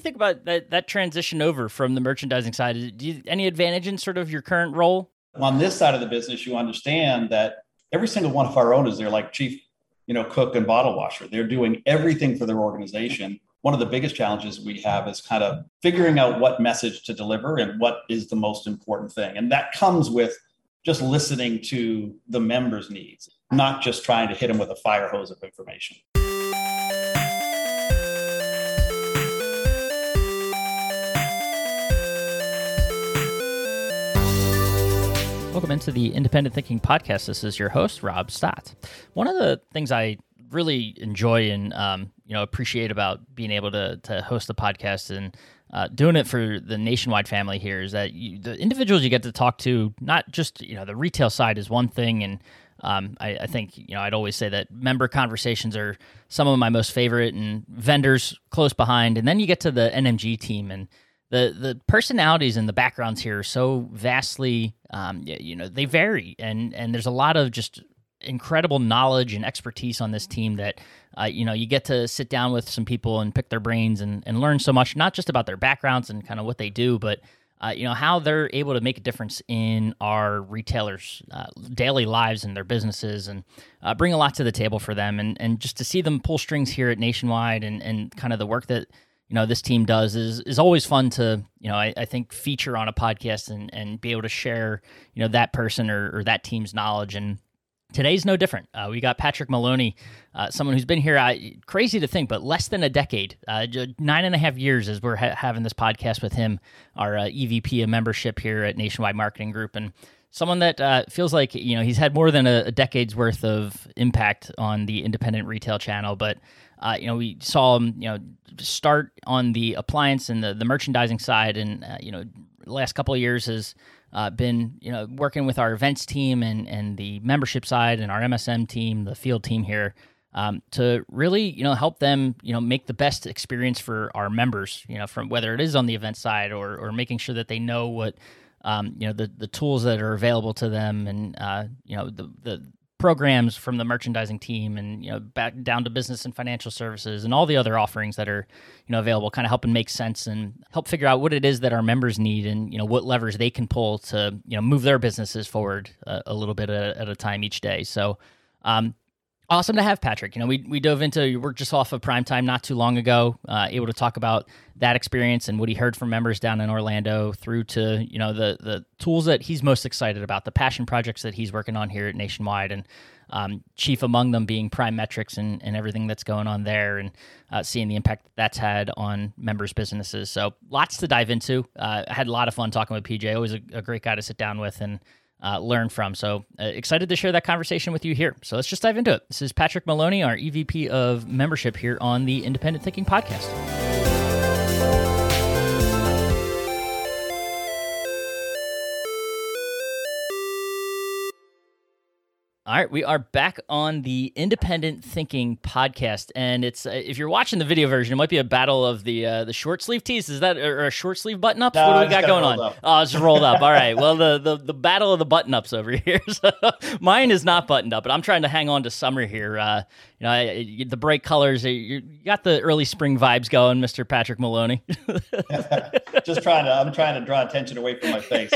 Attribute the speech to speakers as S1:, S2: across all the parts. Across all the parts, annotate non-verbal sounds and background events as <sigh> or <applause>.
S1: think about that that transition over from the merchandising side? Do you, any advantage in sort of your current role?
S2: On this side of the business, you understand that every single one of our owners, they're like chief, you know, cook and bottle washer. They're doing everything for their organization. One of the biggest challenges we have is kind of figuring out what message to deliver and what is the most important thing. And that comes with just listening to the members' needs, not just trying to hit them with a fire hose of information.
S1: Welcome into the Independent Thinking Podcast. This is your host, Rob Stott. One of the things I really enjoy and um, you know appreciate about being able to to host the podcast and uh, doing it for the nationwide family here is that you, the individuals you get to talk to, not just you know the retail side is one thing, and um, I, I, think you know I'd always say that member conversations are some of my most favorite, and vendors close behind, and then you get to the NMG team and the the personalities and the backgrounds here are so vastly um, you know they vary. And and there's a lot of just incredible knowledge and expertise on this team that uh, you know you get to sit down with some people and pick their brains and, and learn so much not just about their backgrounds and kind of what they do but uh, you know how they're able to make a difference in our retailers uh, daily lives and their businesses and uh, bring a lot to the table for them. And, and just to see them pull strings here at nationwide and, and kind of the work that you know this team does is is always fun to you know I, I think feature on a podcast and and be able to share you know that person or, or that team's knowledge. And today's no different. Uh, we got patrick maloney uh, someone who's been here uh, crazy to think but less than a decade uh, nine and a half years as we're ha- having this podcast with him our uh, evp of membership here at nationwide marketing group. And someone that uh, feels like you know he's had more than a, a, decade's worth of impact on the independent retail channel but uh, you know, we saw him, you know, start on the appliance and the, the merchandising side, and uh, you know, last couple of years has uh, been, you know, working with our events team and and the membership side and our MSM team, the field team here, um, to really, you know, help them, you know, make the best experience for our members, you know, from whether it is on the event side or or making sure that they know what. Um, you know the the tools that are available to them, and uh, you know the the programs from the merchandising team and you know back down to business and financial services and all the other offerings that are you know available kind of help and make sense and help figure out what it is that our members need and you know what levers they can pull to you know move their businesses forward a, a little bit at, at, a time each day. So um, Awesome to have Patrick. You know, we, we dove into you work just off of prime time not too long ago, uh, able to talk about that experience and what he heard from members down in Orlando through to, you know, the the tools that he's most excited about, the passion projects that he's working on here at Nationwide and um, chief among them being Prime Metrics and, and everything that's going on there and uh, seeing the impact that that's had on members' businesses. So lots to dive into. Uh, I had a lot of fun talking with PJ. Always a, a great guy to sit down with and uh, learn from. So uh, excited to share that conversation with you here. So let's just dive into it. This is Patrick Maloney, our EVP of membership here on the Independent Thinking Podcast. All right, we are back on the Independent Thinking podcast, and it's uh, if you're watching the video version, it might be a battle of the uh, the short sleeve tees. Is that or a short sleeve button ups?
S2: No,
S1: what
S2: do
S1: we got going on?
S2: Up.
S1: Oh, it's rolled up. All right. <laughs> Well, the, the the battle of the button ups over <laughs> here. So, mine is not buttoned up, but I'm trying to hang on to summer here. Uh, you know, I, the bright colors. You got the early spring vibes going, Mister Patrick Maloney. <laughs>
S2: Just trying to. I'm trying to draw attention away from my face.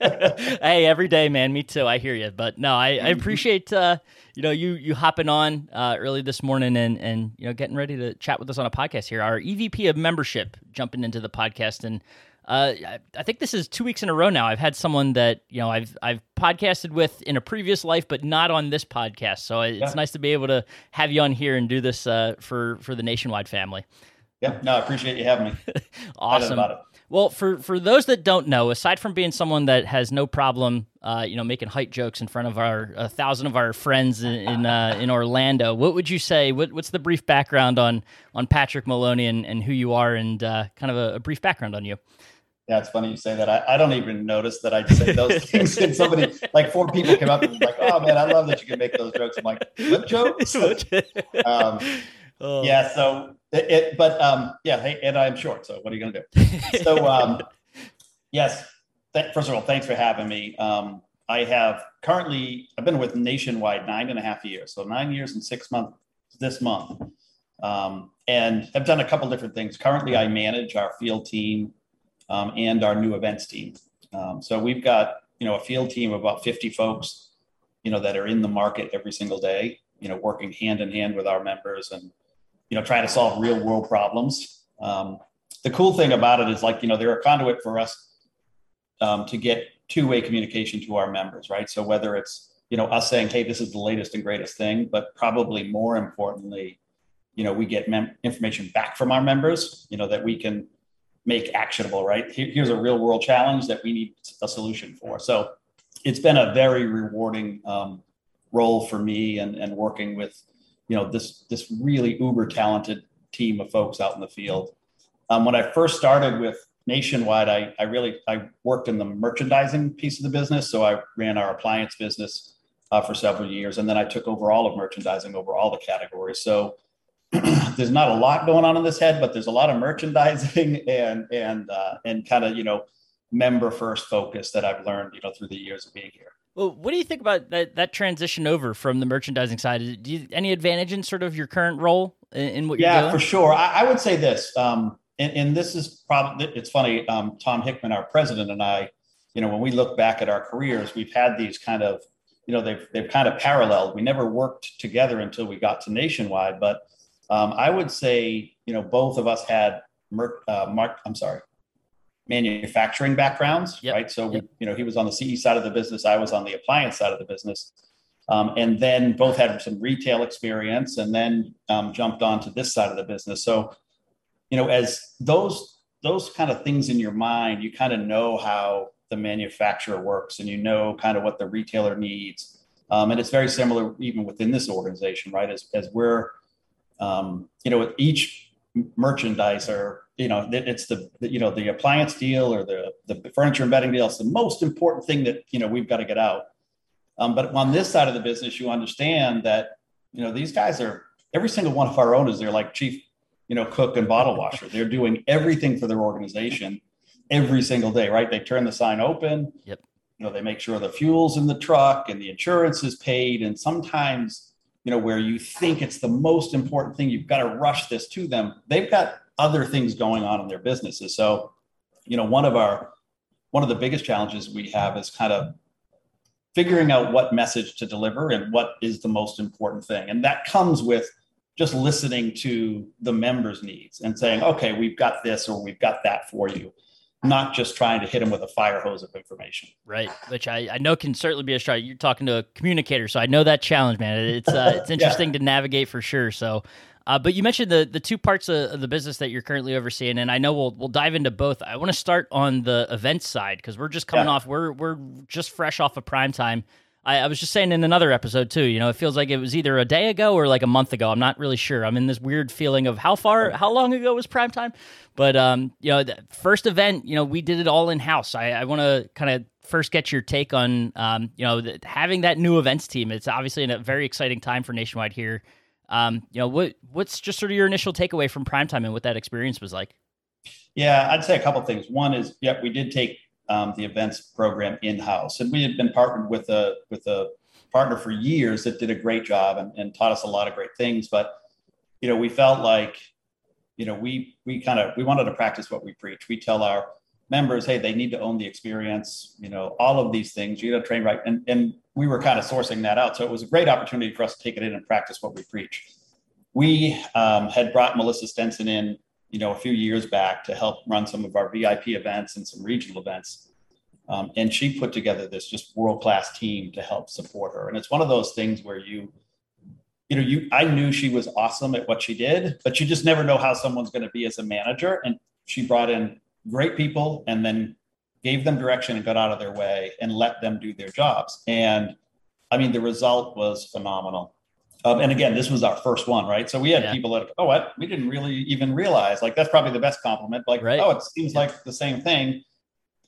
S1: Hey, every day, man. Me too. I hear you, but no, I, I appreciate uh, you know you you hopping on uh, early this morning and and you know getting ready to chat with us on a podcast here. Our EVP of membership jumping into the podcast and. Uh, I think this is two weeks in a row now. I've had someone that you know I've I've podcasted with in a previous life, but not on this podcast. So it's yeah. nice to be able to have you on here and do this uh, for for the nationwide family.
S2: Yeah, no, I appreciate you having me. <laughs>
S1: awesome. Well, for for those that don't know, aside from being someone that has no problem, uh, you know, making height jokes in front of our a thousand of our friends in in, uh, in Orlando, what would you say? What, what's the brief background on on Patrick Maloney and, and who you are, and uh, kind of a, a, brief background on you?
S2: Yeah, it's funny you say that. I, I don't even notice that I say those <laughs> things. And somebody, like four people, came up and like, "Oh man, I love that you can make those jokes." I'm like, "What jokes?" <laughs> um, oh. Yeah, so it, it, but um, yeah, hey, and I'm short, so what are you going to do? so um, <laughs> yes, th- first of all, thanks for having me. Um, I have currently I've been with Nationwide nine and a half years, so nine years and six months this month. um, and have done a couple different things. Currently, I manage our field team um, and our new events team. Um, so we've got you know a field team of about 50 folks, you know, that are in the market every single day, you know, working hand in hand with our members and you know trying to solve real world problems. Um, the cool thing about it is like you know they're a conduit for us um, to get two-way communication to our members, right? So whether it's you know us saying, hey, this is the latest and greatest thing, but probably more importantly, you know, we get mem- information back from our members, you know, that we can make actionable, right? Here, here's a real world challenge that we need a solution for. So it's been a very rewarding um, role for me and, and working with, you know, this, this really uber talented team of folks out in the field. Um, when I first started with Nationwide, I, I really, I worked in the merchandising piece of the business. So I ran our appliance business uh, for several years. And then I took over all of merchandising over all the categories. So <clears throat> there's not a lot going on in this head, but there's a lot of merchandising <laughs> and and uh, and kind of you know member first focus that I've learned you know through the years of being here.
S1: Well, what do you think about that that transition over from the merchandising side? Do you any advantage in sort of your current role in, in what
S2: yeah,
S1: you're
S2: doing? Yeah, for sure. I, I, would say this, um, and, and, this is probably it's funny. Um, Tom Hickman, our president, and I, you know, when we look back at our careers, we've had these kind of you know they've they've kind of paralleled. We never worked together until we got to Nationwide, but um, I would say, you know, both of us had, uh, Mark, I'm sorry, manufacturing backgrounds, yep. right? So, yep. we, you know, he was on the CE side of the business, I was on the appliance side of the business. Um, and then both had some retail experience and then um, jumped onto this side of the business. So, you know, as those those kind of things in your mind, you kind of know how the manufacturer works and you know kind of what the retailer needs. Um, and it's very similar even within this organization, right? As, as we're um, you know, with each merchandise or, you know, it's the, the, you know, the appliance deal or the, the furniture and bedding deal. It's the most important thing that, you know, we've got to get out. Um, but on this side of the business, you understand that, you know, these guys are, every single one of our owners, they're like chief, you know, cook and bottle washer. They're doing everything for their organization every single day, right? They turn the sign open.
S1: Yep.
S2: You know, they make sure the fuel's in the truck and the insurance is paid. And sometimes you know, where you think it's the most important thing, you've got to rush this to them. They've got other things going on in their businesses. So, you know, one of our one of the biggest challenges we have is kind of figuring out what message to deliver and what is the most important thing. And that comes with just listening to the members' needs and saying, okay, we've got this or we've got that for you not just trying to hit them with a fire hose of information.
S1: Right, which I, I know can certainly be a struggle. You're talking to a communicator, so I know that challenge, man. It's uh, it's <laughs> interesting yeah. to navigate for sure. So, uh, but you mentioned the the two parts of, of, the business that you're currently overseeing, and I know we'll we'll dive into both. I want to start on the events side because we're just coming yeah. off we're we're just fresh off of prime time I, I, was just saying in another episode too. You know, it feels like it was either a day ago or like a month ago. I'm not really sure. I'm in this weird feeling of how far, how long ago was prime time. But um, you know, the first event, you know, we did it all in house. I, I want to kind of first get your take on, um, you know, the, having that new events team. It's obviously a very exciting time for Nationwide here. Um, you know, what what's just sort of your initial takeaway from prime time and what that experience was like?
S2: Yeah, I'd say a couple things. One is, yep, we did take um, the events program in house, and we had been partnered with a with a partner for years that did a great job and, and taught us a lot of great things. But you know, we felt like you know we we kind of we wanted to practice what we preach. We tell our members, hey, they need to own the experience. You know, all of these things. You got to train right, and and we were kind of sourcing that out. So it was a great opportunity for us to take it in and practice what we preach. We um, had brought Melissa Stenson in you know, a few years back to help run some of our VIP events and some regional events. Um, and she put together this just world class team to help support her. And it's one of those things where you, you know, you I knew she was awesome at what she did, but you just never know how someone's going to be as a manager. And she brought in great people and then gave them direction and got out of their way and let them do their jobs. And I mean, the result was phenomenal. Um, and again, this was our first one, right? So we had yeah. people that, oh, what? We didn't really even realize. Like that's probably the best compliment. Like, right. oh, it seems yeah. like the same thing.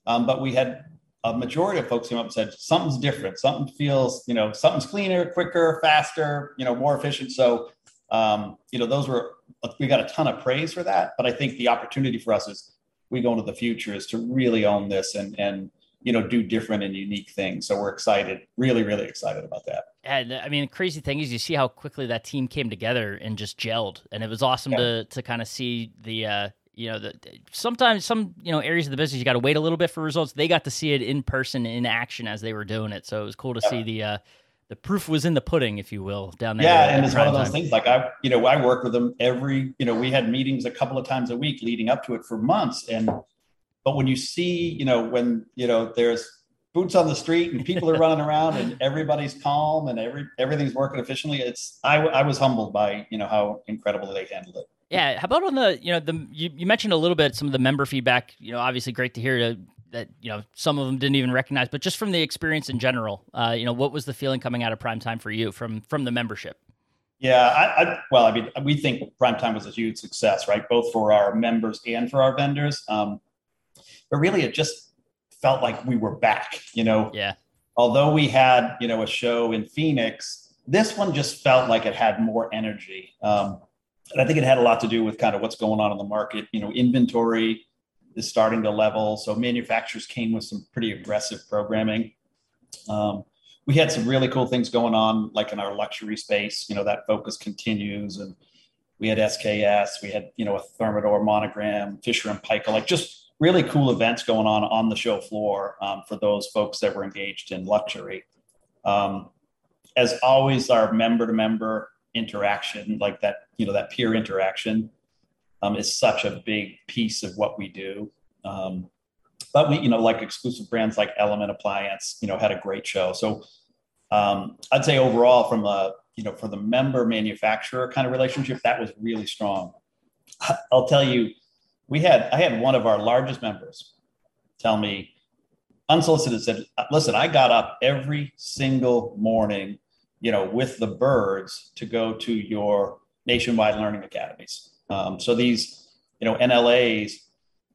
S2: Um, but we had a majority of folks came up and said something's different. Something feels, you know, something's cleaner, quicker, faster, you know, more efficient. So, um, you know, those were we got a ton of praise for that. But I think the opportunity for us is we go into the future is to really own this and and you know do different and unique things. So we're excited, really, really excited about that.
S1: And I mean, the crazy thing is, you see how quickly that team came together and just gelled, and it was awesome yeah. to to kind of see the. Uh, you know, the, sometimes some you know areas of the business you got to wait a little bit for results. They got to see it in person, in action as they were doing it, so it was cool to yeah. see the uh, the proof was in the pudding, if you will, down there.
S2: Yeah, and it's one of those time. things. Like I, you know, I work with them every. You know, we had meetings a couple of times a week leading up to it for months, and but when you see, you know, when you know there's boots on the street and people are running around and <laughs> everybody's calm and every everything's working efficiently, it's I, I was humbled by you know how incredibly they handled it.
S1: Yeah. How about on the you know the you, you mentioned a little bit some of the member feedback. You know, obviously great to hear to, that you know some of them didn't even recognize, but just from the experience in general, uh, you know, what was the feeling coming out of prime time for you from from the membership?
S2: Yeah, I, I, well, I mean, we think prime time was a huge success, right? Both for our members and for our vendors. Um, but really, it just felt like we were back. You know,
S1: yeah.
S2: Although we had you know a show in Phoenix, this one just felt like it had more energy. Um, and I think it had a lot to do with kind of what's going on in the market. You know, inventory is starting to level. So manufacturers came with some pretty aggressive programming. Um, we had some really cool things going on, like in our luxury space. You know, that focus continues, and we had SKS, we had you know a Thermador monogram, Fisher and Paykel, like just really cool events going on on the show floor um, for those folks that were engaged in luxury. Um, as always, our member to member interaction, like that, you know, that peer interaction um, is such a big piece of what we do. Um, but we, you know, like exclusive brands like Element Appliance, you know, had a great show. So um, I'd say overall, from a, you know, for the member manufacturer kind of relationship, that was really strong. I'll tell you, we had, I had one of our largest members tell me, unsolicited, said, listen, I got up every single morning you know, with the birds to go to your nationwide learning academies. Um, so these, you know, NLAs,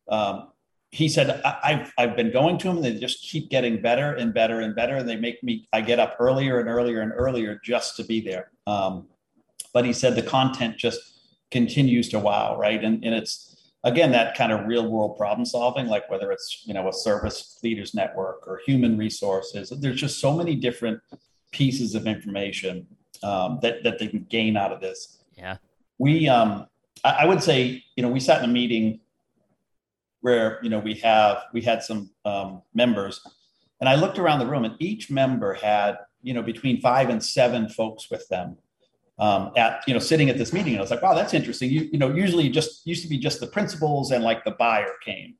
S2: um, he said, I, have I've been going to them and they just keep getting better and better and better. And they make me, I get up earlier and earlier and earlier just to be there. Um, but he said the content just continues to wow. Right. And, and it's, again, that kind of real world problem solving, like whether it's, you know, a service leaders network or human resources, there's just so many different pieces of information um, that that they can gain out of this.
S1: Yeah,
S2: we um, I, I, would say you know we sat in a meeting where you know we have we had some um, members, and I looked around the room, and each member had you know between five and seven folks with them. Um, at you know sitting at this meeting and I was like wow that's interesting you, you know usually just used to be just the principals and like the buyer came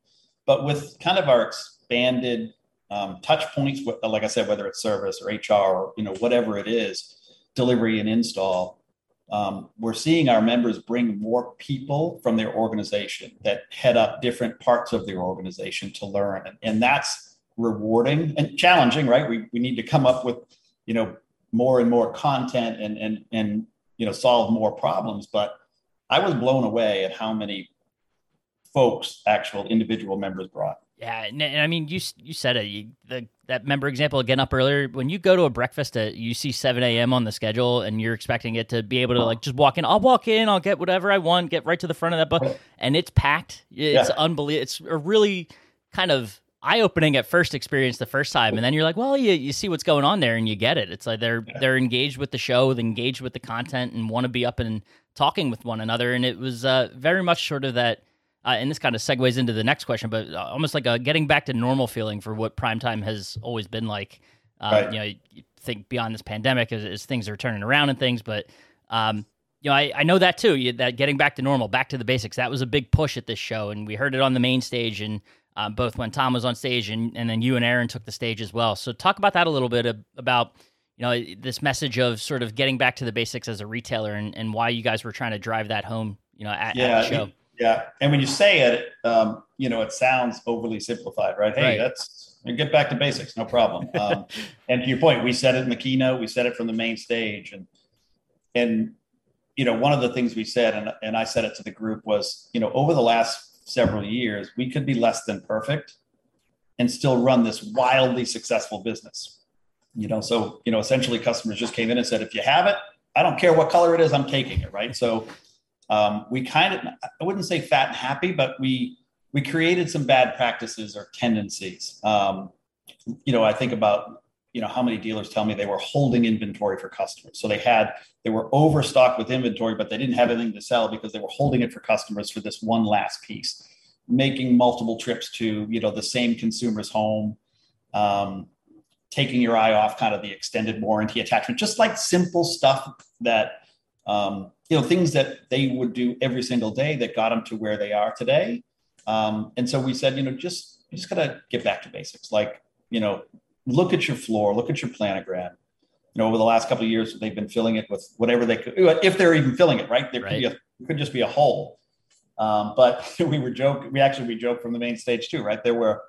S2: but with kind of our expanded um, touch points, like I said, whether it's service or HR or you know whatever it is, delivery and install. Um, we're seeing our members bring more people from their organization that head up different parts of their organization to learn, and, and that's rewarding and challenging, right? We we need to come up with you know more and more content and and and you know solve more problems, but I was blown away at how many folks actual individual members brought.
S1: Yeah, and, I mean, you you said it. You, the that member example again up earlier. When you go to a breakfast at you see seven a.m. on the schedule, and you're expecting it to be able to like just walk in. I'll walk in. I'll get whatever I want. Get right to the front of that bus, and it's packed. It's yeah. unbelievable. It's a really kind of eye opening at first experience the first time, and then you're like, well, you you see what's going on there, and you get it. It's like they're yeah. they're engaged with the show, they're engaged with the content, and want to be up and talking with one another. And it was uh, very much sort of that uh, and this kind of segues into the next question, but uh, almost like a getting back to normal feeling for what primetime has always been like. Um, right. You know, you think beyond this pandemic as, as, things are turning around and things, but um, you know, I, I know that too. You, that getting back to normal, back to the basics, that was a big push at this show, and we heard it on the main stage, and um, both when Tom was on stage, and and then you and Aaron took the stage as well. So talk about that a little bit about you know this message of sort of getting back to the basics as a retailer, and, and why you guys were trying to drive that home. You know, at, yeah, at the show.
S2: Yeah, and when you say it, um, you know, it sounds overly simplified, right? Hey, right. that's get back to basics, no problem. <laughs> Um, and to your point, we said it in the keynote, we said it from the main stage, and and you know, one of the things we said, and and I said it to the group was, you know, over the last several years, we could be less than perfect and still run this wildly successful business. You know, so you know, essentially, customers just came in and said, if you have it, I don't care what color it is, I'm taking it, right? So um, we kind of i wouldn't say fat and happy but we we created some bad practices or tendencies um, you know i think about you know how many dealers tell me they were holding inventory for customers. So they had they were overstocked with inventory but they didn't have anything to sell because they were holding it for customers for this one last piece. Making multiple trips to you know the same consumer's home um, taking your eye off kind of the extended warranty attachment just like simple stuff that um, you know things that they would do every single day that got them to where they are today. Um, and so we said you know just you just gotta get back to basics. Like you know look at your floor, look at your planogram. You know, over the last couple of years, they've been filling it with whatever they could, if they're even filling it, right? There
S1: right.
S2: Could, a, could just be a hole. Um, but <laughs> we were joking. We actually we joked from the main stage too, right? There were,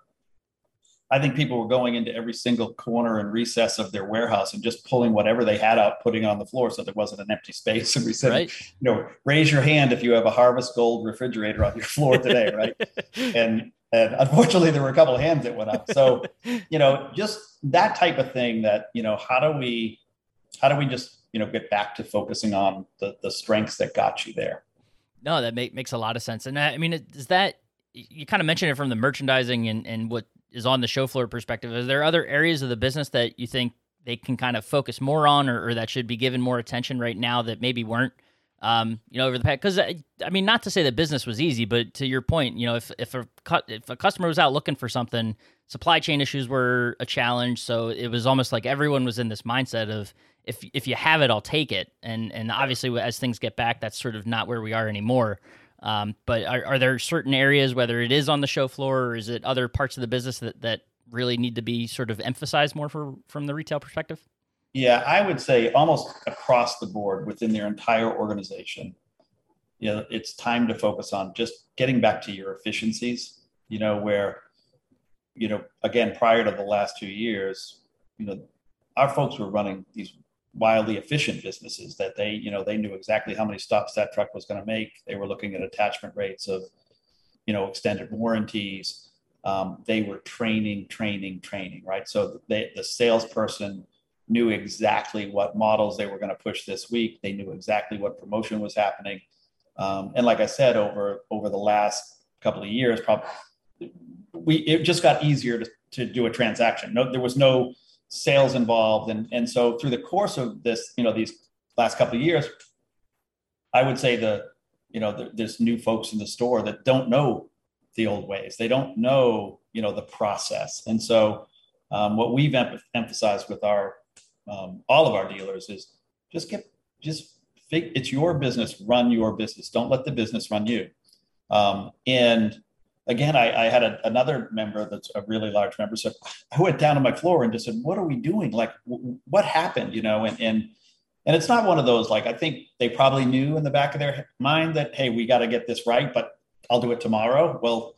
S2: I think people were going into every single corner and recess of their warehouse and just pulling whatever they had out, putting on the floor, so there wasn't an empty space. <laughs> And we said, right. you know, raise your hand if you have a Harvest Gold refrigerator on your floor today, right? <laughs> and and unfortunately, there were a couple of hands that went up. So, <laughs> you know, just that type of thing that, you know, how do we, how do we just, you know, get back to focusing on the, the strengths that got you there?
S1: No, that make, makes a lot of sense. And I mean, is that, you kind of mentioned it from the merchandising and, and what is on the show floor perspective. Is there other areas of the business that you think they can kind of focus more on or, or that should be given more attention right now that maybe weren't um, you know, over the past, because I, mean, not to say that business was easy, but to your point, you know, if if a if a customer was out looking for something, supply chain issues were a challenge. So it was almost like everyone was in this mindset of if if you have it, I'll take it. And and obviously, as things get back, that's sort of not where we are anymore. Um, but are, are there certain areas, whether it is on the show floor or is it other parts of the business that that really need to be sort of emphasized more for from the retail perspective?
S2: Yeah, I would say almost across the board within their entire organization. You know, it's time to focus on just getting back to your efficiencies, you know, where, you know, again, prior to the last two years, you know, our folks were running these wildly efficient businesses that they, you know, they knew exactly how many stops that truck was going to make. They were looking at attachment rates of, you know, extended warranties. Um, they were training, training, training, right? So they, the salesperson knew exactly what models they were going to push this week. They knew exactly what promotion was happening. Um, and like I said, over over the last couple of years, probably we it just got easier to, to do a transaction. No, there was no sales involved, and and so through the course of this, you know, these last couple of years, I would say the you know the, there's new folks in the store that don't know the old ways. They don't know you know the process, and so um, what we've em- emphasized with our um, all of our dealers is just get just fig- it's your business run your business. Don't let the business run you. Um, and again I, I had a, another member that's a really large member said i went down to my floor and just said what are we doing? Like w- what happened? You know and and and it's not one of those like i think they probably knew in the back of their mind that hey we got to get this right but i'll do it tomorrow. Well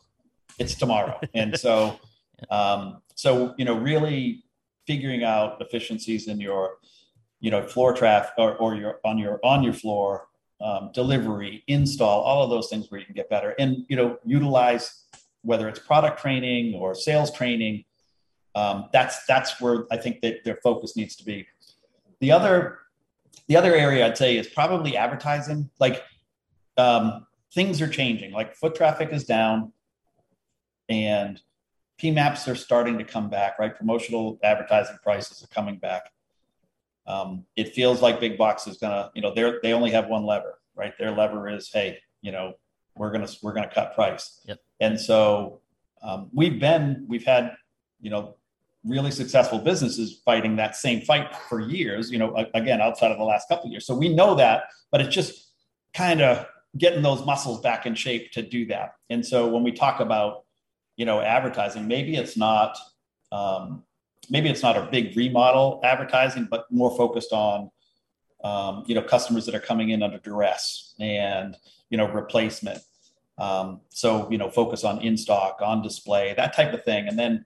S2: it's tomorrow. And so <laughs> um, so you know really figuring out efficiencies in your you know floor traffic or, or your on your on your floor um, delivery install all of those things where you can get better. And you know utilize whether it's product training or sales training um, that's that's where i think that their focus needs to be. The other the other area i'd say is probably advertising. Like um, things are changing. Like foot traffic is down and PMAPs are starting to come back, right? Promotional advertising prices are coming back. Um, it feels like big box is gonna, you know, they're they only have one lever, right? Their lever is, hey, you know, we're gonna we're gonna cut price.
S1: Yep.
S2: And so um, we've been we've had, you know, really successful businesses fighting that same fight for years. You know, again, outside of the last couple of years. So we know that, but it's just kind of getting those muscles back in shape to do that. And so when we talk about you know advertising. Maybe it's not um, maybe it's not a big remodel advertising but more focused on um, you know customers that are coming in under duress and you know replacement. Um, so you know focus on in stock on display that type of thing. And then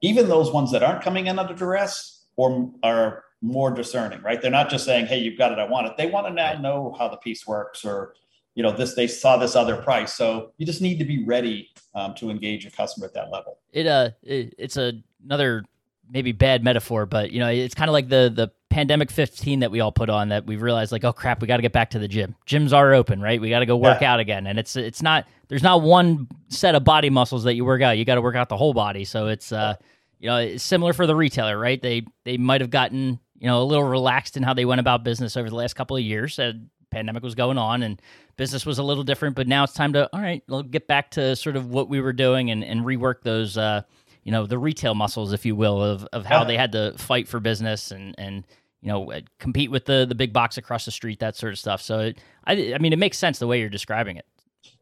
S2: even those ones that aren't coming in under duress or are more discerning right? They're not just saying hey you've got it i want it. They want to now know how the piece works or you know this they saw this other price. So you just need to be ready um, to engage a customer at that level.
S1: It uh it, it's a, another maybe bad metaphor but you know it's kind of like the the pandemic 15 that we all put on that we realized like oh crap we got to get back to the gym. Gyms are open right? We got to go work yeah. out again. And it's it's not there's not one set of body muscles that you work out. You got to work out the whole body. So it's uh you know, it's similar for the retailer, right? They they might have gotten you know a little relaxed in how they went about business over the last couple of years. Uh, pandemic was going on and business was a little different, but now it's time to all right, we'll get back to sort of what we were doing and, and rework those uh, you know the retail muscles, if you will, of of how yeah. they had to fight for business and and you know uh, compete with the the big box across the street, that sort of stuff. So it, I I mean it makes sense the way you're describing it.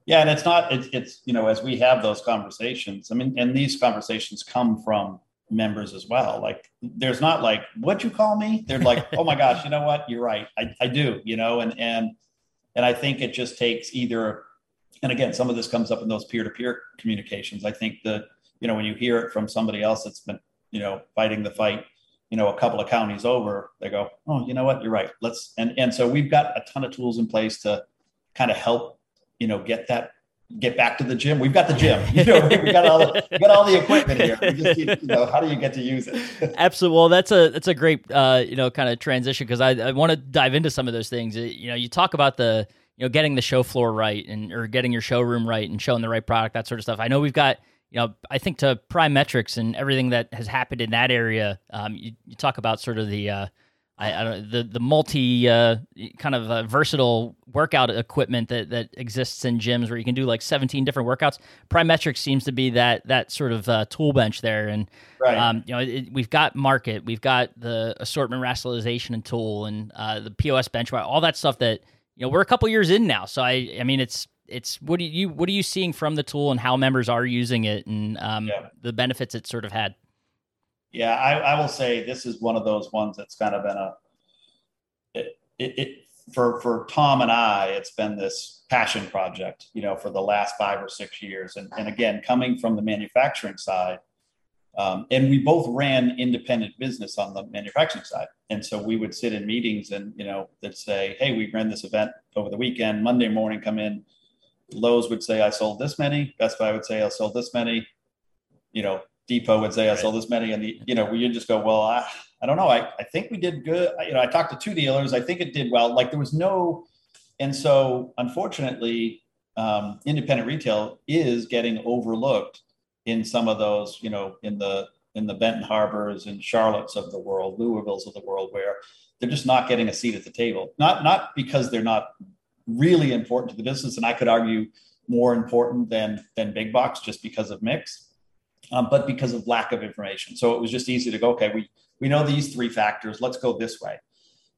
S2: Yeah, and it's not it's, it's you know as we have those conversations. I mean, and these conversations come from members as well. Like there's not like, what'd you call me? They're like, oh my gosh, you know what? You're right. I, I do, you know, and and and I think it just takes either, and again, some of this comes up in those peer-to-peer communications. I think that, you know, when you hear it from somebody else that's been, you know, fighting the fight, you know, a couple of counties over, they go, Oh, you know what? You're right. Let's and and so we've got a ton of tools in place to kind of help, you know, get that get back to the gym. We've got the gym. <laughs> You know, we got all the got all the equipment here. We just need, you know, how do you get to use it? <laughs>
S1: Absolutely. Well, that's a that's a great uh, you know kind of transition because I, I want to dive into some of those things. You know, you talk about the you know getting the show floor right and or getting your showroom right and showing the right product that sort of stuff. I know we've got you know I think to Prime Metrics and everything that has happened in that area. Um, you, you talk about sort of the uh, I, I don't the the multi uh, kind of uh, versatile workout equipment that that exists in gyms where you can do like 17 different workouts. Primetrics seems to be that that sort of uh, tool bench there, and right. um, you know it, we've got market, we've got the assortment rationalization and tool, and uh, the POS benchmark, all that stuff that you know we're a couple years in now. So I I mean it's it's what do you what are you seeing from the tool and how members are using it and um, yeah. the benefits it sort of had.
S2: Yeah, I, I will say this is one of those ones that's kind of been a it, it, it for for Tom and I, it's been this passion project, you know, for the last five or six years. And, and again, coming from the manufacturing side, um, and we both ran independent business on the manufacturing side. And so we would sit in meetings and, you know, they'd say, Hey, we ran this event over the weekend, Monday morning, come in. Lowe's would say, I sold this many. Best Buy would say, I sold this many. You know, Depot would say, I sold this many. And, the, you know, we just go, well, I, I don't know. I, I think we did good. I, you know, I talked to two dealers. I think it did well. Like there was no, and so unfortunately, um, independent retail is getting overlooked in some of those, you know, in the, in the Benton Harbors and Charlottes of the world, Louisville's of the world, where they're just not getting a seat at the table. Not, not because they're not really important to the business. And I could argue more important than, than big box just because of mix um, but because of lack of information. So it was just easy to go, okay, we, we know these three factors, let's go this way.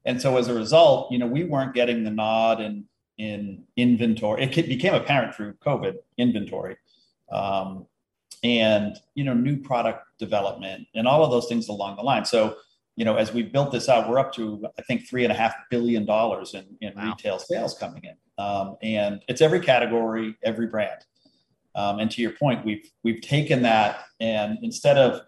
S2: And so as a result, you know, we weren't getting the nod in, in inventory. It became apparent through COVID inventory um, and, you know, new product development and all of those things along the line. So, you know, as we built this out, we're up to, I think, three and a half billion dollars in, in wow. retail sales coming in. Um, and it's every category, every brand. Um, and to your point, we've we've taken that and instead of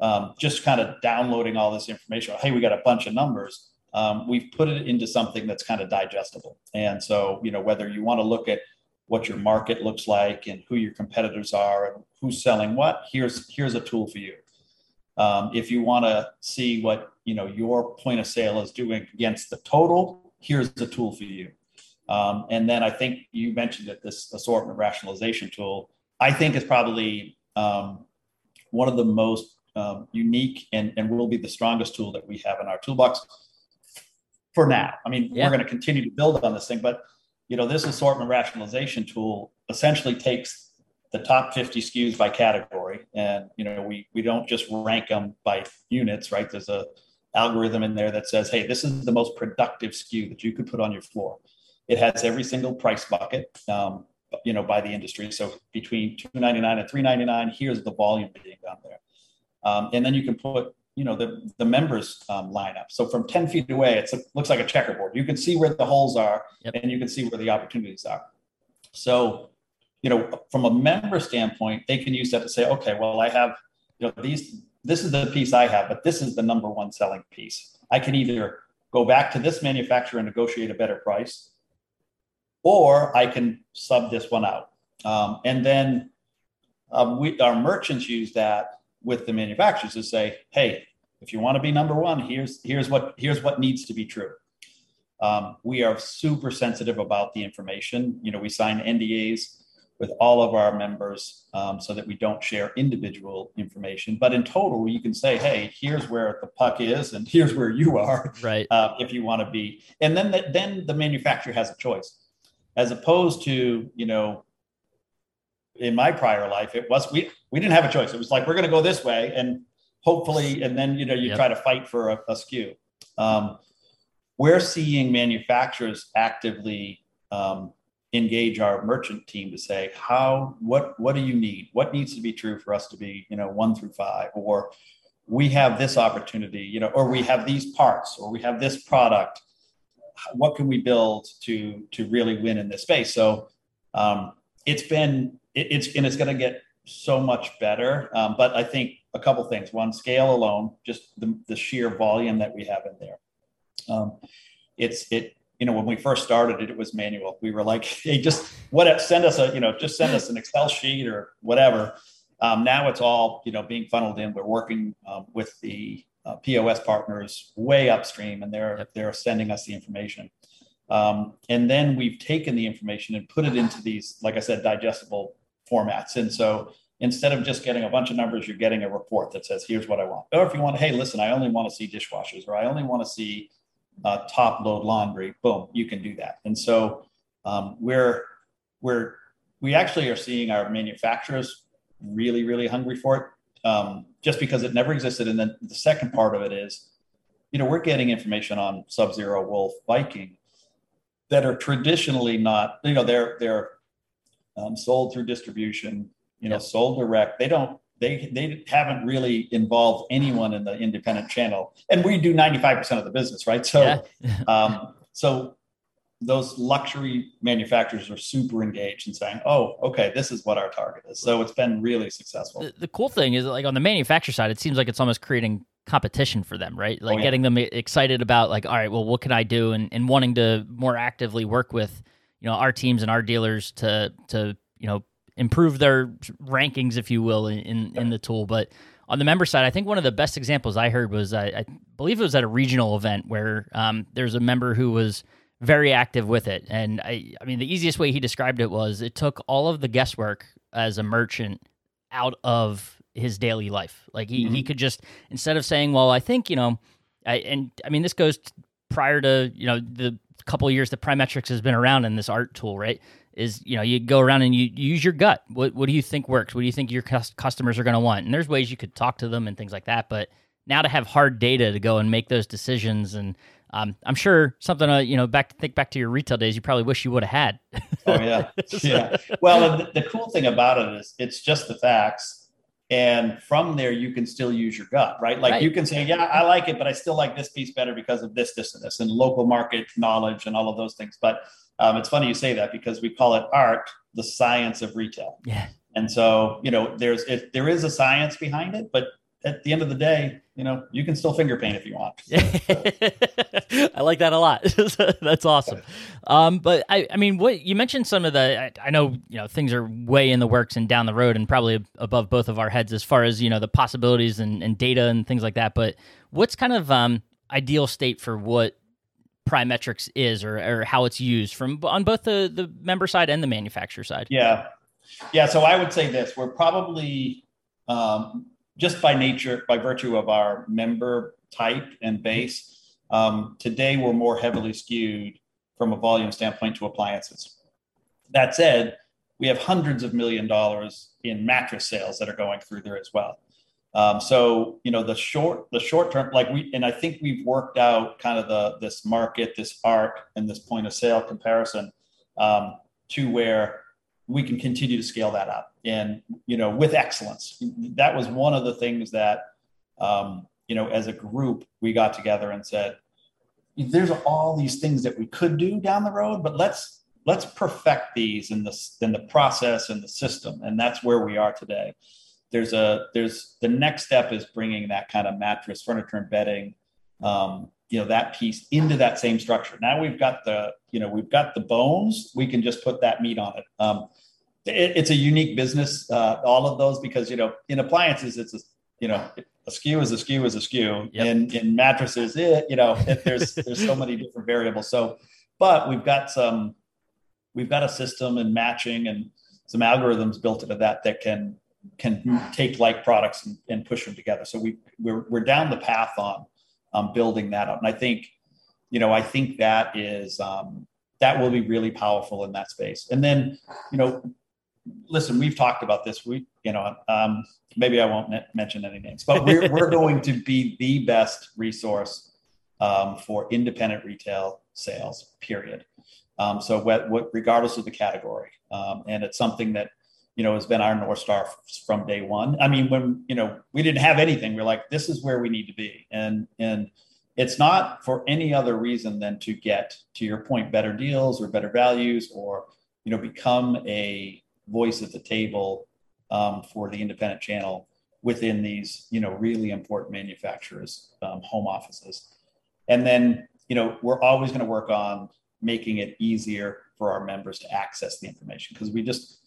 S2: um, just kind of downloading all this information, hey, we got a bunch of numbers. Um, we've put it into something that's kind of digestible. And so, you know, whether you want to look at what your market looks like and who your competitors are and who's selling what, here's here's a tool for you. Um, if you want to see what you know your point of sale is doing against the total, here's a tool for you. Um, and then I think you mentioned that this assortment rationalization tool, I think is probably um, one of the most um, unique and, and will be the strongest tool that we have in our toolbox for now. I mean, yeah. we're going to continue to build on this thing, but you know, this assortment rationalization tool essentially takes the top 50 SKUs by category. And, you know, we, we don't just rank them by units, right? There's a algorithm in there that says, Hey, this is the most productive SKU that you could put on your floor. It has every single price bucket, um, you know, by the industry. So between 299 and 399, here's the volume being done there. Um, and then you can put, you know, the, the members um, lineup. So from 10 feet away, it looks like a checkerboard. You can see where the holes are yep. and you can see where the opportunities are. So, you know, from a member standpoint, they can use that to say, okay, well, I have, you know, these, this is the piece I have, but this is the number one selling piece. I can either go back to this manufacturer and negotiate a better price, or I can sub this one out. Um, and then um, we, our merchants use that with the manufacturers to say, hey, if you want to be number one, here's here's what here's what needs to be true. Um, we are super sensitive about the information. You know, we sign NDAs with all of our members um, so that we don't share individual information. But in total, you can say, hey, here's where the puck is and here's where you are.
S1: Right.
S2: Uh, if you want to be. And then the, then the manufacturer has a choice. As opposed to, you know, in my prior life, it was we we didn't have a choice. It was like we're going to go this way, and hopefully, and then you know you yep. try to fight for a, a SKU. Um, we're seeing manufacturers actively um, engage our merchant team to say how what what do you need what needs to be true for us to be you know one through five or we have this opportunity you know or we have these parts or we have this product what can we build to to really win in this space so um, it's been it, it's and it's going to get so much better um, but i think a couple things one scale alone just the, the sheer volume that we have in there um, it's it you know, when we first started it, it was manual. We were like, <laughs> hey, just what send us a, you know, just send us an Excel sheet or whatever. Um, now it's all, you know, being funneled in. We're working um, with the uh, POS partners way upstream, and they're yep. they're sending us the information. Um, and then we've taken the information and put it into these, like I said, digestible formats. And so instead of just getting a bunch of numbers, you're getting a report that says, here's what I want. Or if you want, hey, listen, I only want to see dishwashers, or I only want to see uh, top load laundry, boom, you can do that. And so um, we're we're we actually are seeing our manufacturers really really hungry for it, um, just because it never existed. And then the second part of it is, you know, we're getting information on Sub Zero, Wolf, Viking that are traditionally not, you know, they're they're um, sold through distribution, you know, sold direct. They don't they they haven't really involved anyone in the independent channel, and we do ninety five percent of the business, right? So, yeah. um, so those luxury manufacturers are super engaged and saying, "Oh, okay, this is what our target is." So it's been really successful.
S1: The, the cool thing is, like on the manufacturer side, it seems like it's almost creating competition for them, right? Like oh, yeah. getting them excited about, like, all right, well, what can I do, and and wanting to more actively work with, you know, our teams and our dealers to to you know improve their rankings, if you will, in in the tool. But on the member side, I think one of the best examples I heard was I, I believe it was at a regional event where um, there's a member who was very active with it, and I I mean the easiest way he described it was it took all of the guesswork as a merchant out of his daily life. Like he mm-hmm. he could just instead of saying, well, I think you know, I and I mean this goes prior to you know the couple years that Primetrics has been around in this art tool, right? is you know you go around and you, you use your gut what, what do you think works what do you think your customers are going to want and there's ways you could talk to them and things like that but now to have hard data to go and make those decisions and um, i'm sure something uh, you know back think back to your retail days you probably wish you would have had <laughs>
S2: oh yeah <laughs> yeah well the, the cool thing about it is it's just the facts and from there you can still use your gut right like right. you can say yeah i like it but i still like this piece better because of this this and this and local market knowledge and all of those things but um, it's funny you say that because we call it art, the science of retail.
S1: Yeah.
S2: And so, you know, there's if there is a science behind it, but at the end of the day, you know, you can still finger paint if you want. <laughs>
S1: I like that a lot. <laughs> That's awesome. Um, but I, I mean, what you mentioned some of the, I, I, know, you know, things are way in the works and down the road and probably above both of our heads as far as, you know, the possibilities and, and data and things like that. But what's kind of um, ideal state for what Primetrics is or, or how it's used from on both the, the member side and the manufacturer side?
S2: Yeah. Yeah. So I would say this we're probably um, just by nature, by virtue of our member type and base, um, today we're more heavily skewed from a volume standpoint to appliances. That said, we have hundreds of million dollars in mattress sales that are going through there as well. Um, so you know the short the short term like we and I think we've worked out kind of the this market this arc and this point of sale comparison um, to where we can continue to scale that up. And you know with excellence. That was one of the things that um, you know as a group we got together and said there's all these things that we could do down the road, but let's let's perfect these in the in the process and the system, and that's where we are today. There's a there's the next step is bringing that kind of mattress furniture and bedding um, you know that piece into that same structure. Now we've got the you know we've got the bones. We can just put that meat on it, um, it it's a unique business uh, all of those because you know in appliances it's a you know a SKU is a SKU is a SKU. yep. in in mattresses it you know it, there's <laughs> there's so many different variables so but we've got some we've got a system and matching and some algorithms built into that that can can take like products and, and push them together. So we we're, we're down the path on um, building that up, and I think you know I think that is um, that will be really powerful in that space. And then you know, listen, we've talked about this. We you know um, maybe I won't mention any names, but we're we're <laughs> going to be the best resource um, for independent retail sales. Period. Um, so what, what, regardless of the category, um, and it's something that you know has been our north star from day one. I mean, when you know we didn't have anything, we're like, this is where we need to be, and and it's not for any other reason than to get to your point better deals or better values or you know become a voice at the table um, for the independent channel within these you know really important manufacturers um, home offices. And then you know we're always going to work on making it easier for our members to access the information because we just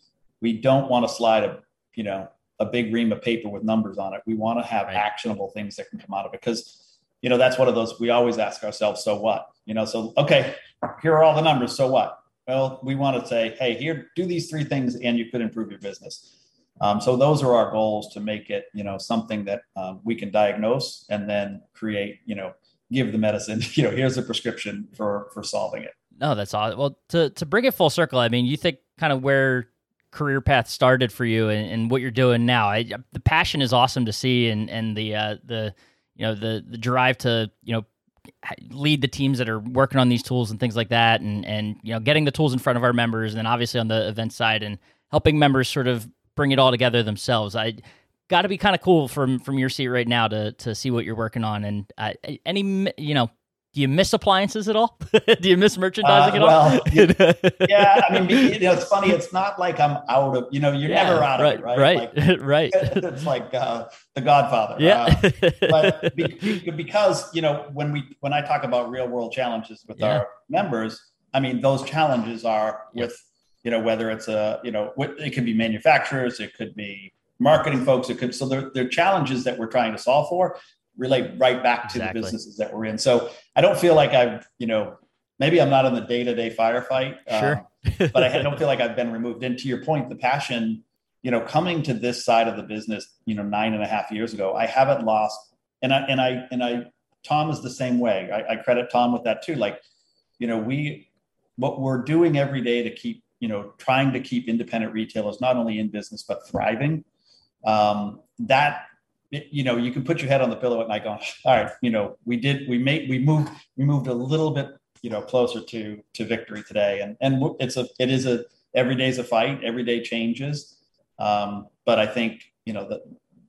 S2: we don't want to slide a you know a big ream of paper with numbers on it. We want to have right. actionable things that can come out of it because you know that's one of those we always ask ourselves so what? You know so okay here are all the numbers so what well we want to say hey here do these three things and you could improve your business um, so those are our goals to make it you know something that um, we can diagnose and then create you know give the medicine <laughs> you know here's a prescription for for solving it
S1: no, that's all. Well, to to bring it full circle, I mean, you think kind of where career path started for you and, and what you're doing now. I, the passion is awesome to see, and and the uh, the you know the the drive to you know lead the teams that are working on these tools and things like that, and and you know getting the tools in front of our members, and then obviously on the event side and helping members sort of bring it all together themselves. I got to be kind of cool from from your seat right now to to see what you're working on and uh, any you know do you miss appliances at all? <laughs> do you miss merchandising uh, well,
S2: at all? <laughs> yeah, I mean, you know, it's funny. It's not like I'm out of, you know, you're yeah, never out
S1: right,
S2: of it, right?
S1: Right, like, <laughs> right.
S2: It's like uh, The Godfather.
S1: Yeah.
S2: Uh, but because you know, when we when I talk about real world challenges with yeah. our members, I mean, those challenges are with you know whether it's a you know it could be manufacturers, it could be marketing folks, it could so they're, they're challenges that we're trying to solve for relate right back to exactly. the businesses that we're in. So I don't feel like I've, you know, maybe I'm not in the day to day firefight,
S1: sure.
S2: uh, <laughs> but I don't feel like I've been removed. And to your point, the passion, you know, coming to this side of the business, you know, nine and a half years ago, I haven't lost. And I, and I, and I, Tom is the same way. I, I credit Tom with that too. Like, you know, we, what we're doing every day to keep, you know, trying to keep independent retailers not only in business, but thriving. Um, that you know, you can put your head on the pillow at night going, all right, you know, we did, we made, we moved, we moved a little bit, you know, closer to, to victory today. And, and it's a, it is a, every day's a fight, every day changes. Um, but I think, you know, that,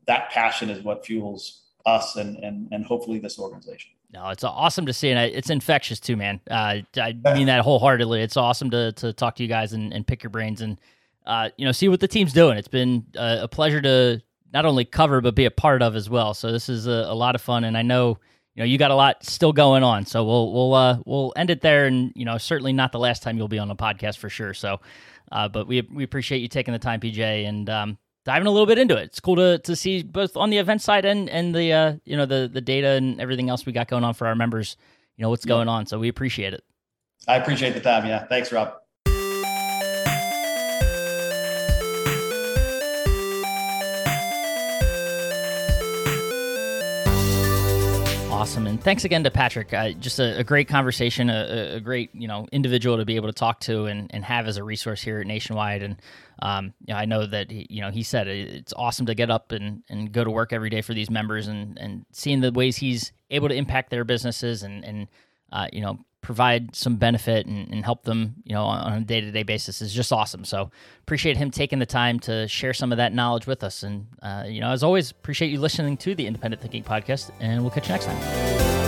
S2: that passion is what fuels us and, and, and hopefully this organization.
S1: No, it's awesome to see, and it's infectious too, man. Uh, I mean that wholeheartedly. It's awesome to to talk to you guys and, and pick your brains and uh, you know see what the team's doing. It's been a, a pleasure to not only cover but be a part of as well. So this is a, a, lot of fun, and I know you know you got a lot still going on. So we'll we'll uh, we'll end it there, and you know certainly not the last time you'll be on the podcast for sure. So, uh, but we we appreciate you taking the time, PJ, and um, diving a little bit into it. It's cool to to see both on the event side and and the uh, you know the the data and everything else we got going on for our members. You know what's going on, so we appreciate it.
S2: I appreciate the time. Yeah, thanks, Rob.
S1: Awesome, and thanks again to Patrick. Uh, just a, a, great conversation, a, a, great you know individual to be able to talk to and, and have as a resource here at Nationwide. And um, you know, I know that he, you know he said it's awesome to get up and, and go to work every day for these members and, and seeing the ways he's able to impact their businesses and and uh, you know provide some benefit and, and help them, you know, on, a day to day basis is just awesome. So appreciate him taking the time to share some of that knowledge with us. And, uh, you know, as always, appreciate you listening to the Independent Thinking Podcast, and we'll catch you next time.